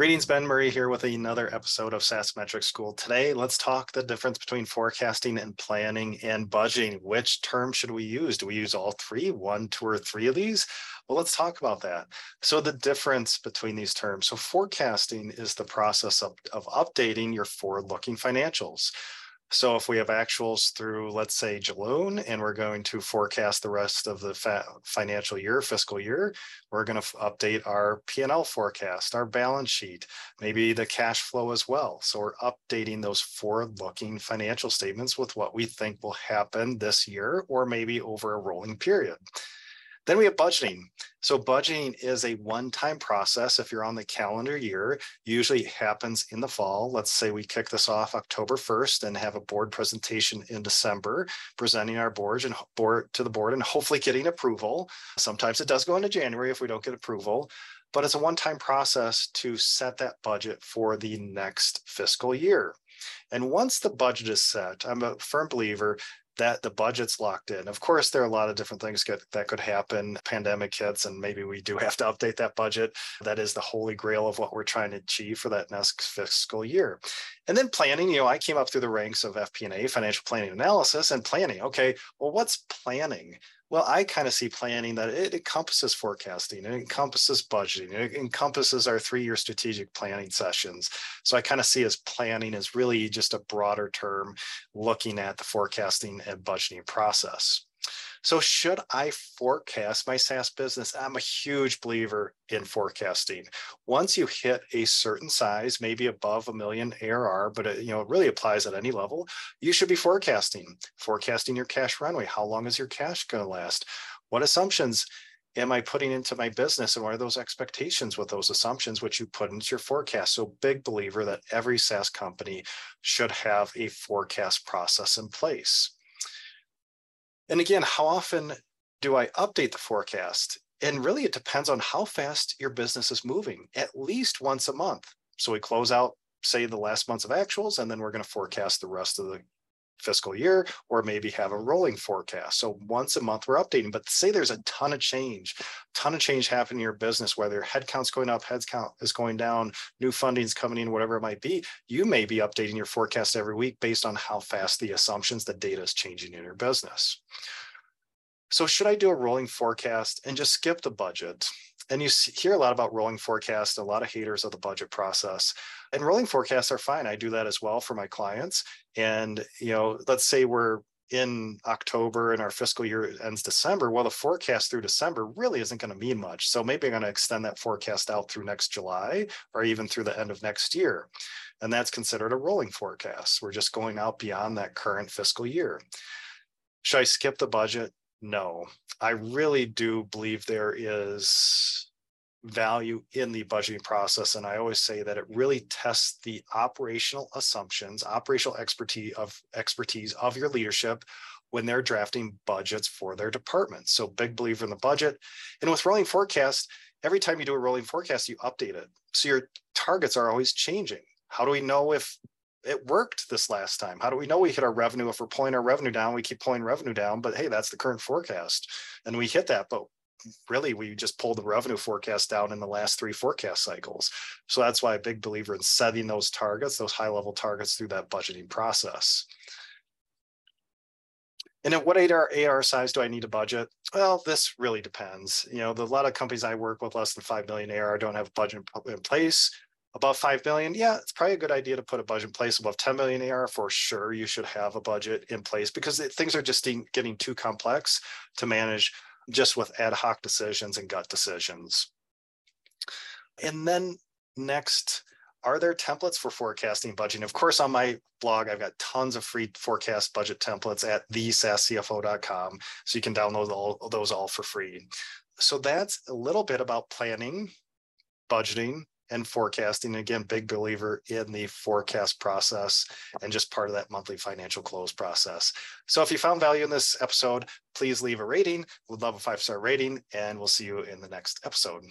Greetings, Ben Murray here with another episode of SaaS Metric School. Today, let's talk the difference between forecasting and planning and budgeting. Which term should we use? Do we use all three, one, two, or three of these? Well, let's talk about that. So the difference between these terms. So forecasting is the process of, of updating your forward-looking financials. So if we have actuals through, let's say, June, and we're going to forecast the rest of the financial year, fiscal year, we're going to update our P&L forecast, our balance sheet, maybe the cash flow as well. So we're updating those forward-looking financial statements with what we think will happen this year or maybe over a rolling period. Then we have budgeting. So budgeting is a one-time process. If you're on the calendar year, usually happens in the fall. Let's say we kick this off October 1st and have a board presentation in December, presenting our board and board to the board and hopefully getting approval. Sometimes it does go into January if we don't get approval, but it's a one-time process to set that budget for the next fiscal year. And once the budget is set, I'm a firm believer that the budget's locked in. Of course, there are a lot of different things get, that could happen. Pandemic hits, and maybe we do have to update that budget. That is the holy grail of what we're trying to achieve for that next fiscal year. And then planning, you know, I came up through the ranks of FP&A, financial planning analysis, and planning. Okay, well, what's planning? Well, I kind of see planning that it encompasses forecasting, it encompasses budgeting, it encompasses our three year strategic planning sessions. So I kind of see as planning as really just a broader term looking at the forecasting and budgeting process. So, should I forecast my SaaS business? I'm a huge believer in forecasting. Once you hit a certain size, maybe above a million ARR, but it, you know it really applies at any level, you should be forecasting. Forecasting your cash runway. How long is your cash going to last? What assumptions am I putting into my business and what are those expectations with those assumptions which you put into your forecast? So big believer that every SaaS company should have a forecast process in place. And again, how often do I update the forecast? And really, it depends on how fast your business is moving, at least once a month. So we close out, say, the last months of actuals, and then we're going to forecast the rest of the fiscal year or maybe have a rolling forecast. So once a month we're updating, but say there's a ton of change, ton of change happening in your business, whether headcount's going up, headcount is going down, new funding's coming in, whatever it might be, you may be updating your forecast every week based on how fast the assumptions, the data is changing in your business. So should I do a rolling forecast and just skip the budget? And you hear a lot about rolling forecast, a lot of haters of the budget process. And rolling forecasts are fine. I do that as well for my clients. And, you know, let's say we're in October and our fiscal year ends December, well, the forecast through December really isn't going to mean much. So maybe I'm going to extend that forecast out through next July or even through the end of next year. And that's considered a rolling forecast. We're just going out beyond that current fiscal year. Should I skip the budget? No, I really do believe there is value in the budgeting process. And I always say that it really tests the operational assumptions, operational expertise of expertise of your leadership when they're drafting budgets for their departments. So big believer in the budget. And with rolling forecast, every time you do a rolling forecast, you update it. So your targets are always changing. How do we know if it worked this last time? How do we know we hit our revenue? If we're pulling our revenue down, we keep pulling revenue down, but hey, that's the current forecast. And we hit that, but really we just pulled the revenue forecast down in the last three forecast cycles. So that's why a big believer in setting those targets, those high level targets through that budgeting process. And at what ARR, ARR size do I need a budget? Well, this really depends. You know, the, a lot of companies I work with less than 5 million ARR don't have a budget in place. Above 5 million, yeah, it's probably a good idea to put a budget in place. Above 10 million ARR, for sure, you should have a budget in place because things are just getting too complex to manage just with ad hoc decisions and gut decisions. And then next, are there templates for forecasting budgeting? Of course, on my blog, I've got tons of free forecast budget templates at thesaascfo.com. So you can download all those all for free. So that's a little bit about planning, budgeting, and forecasting. Again, big believer in the forecast process and just part of that monthly financial close process. So if you found value in this episode, please leave a rating. We'd love a five star rating, and we'll see you in the next episode.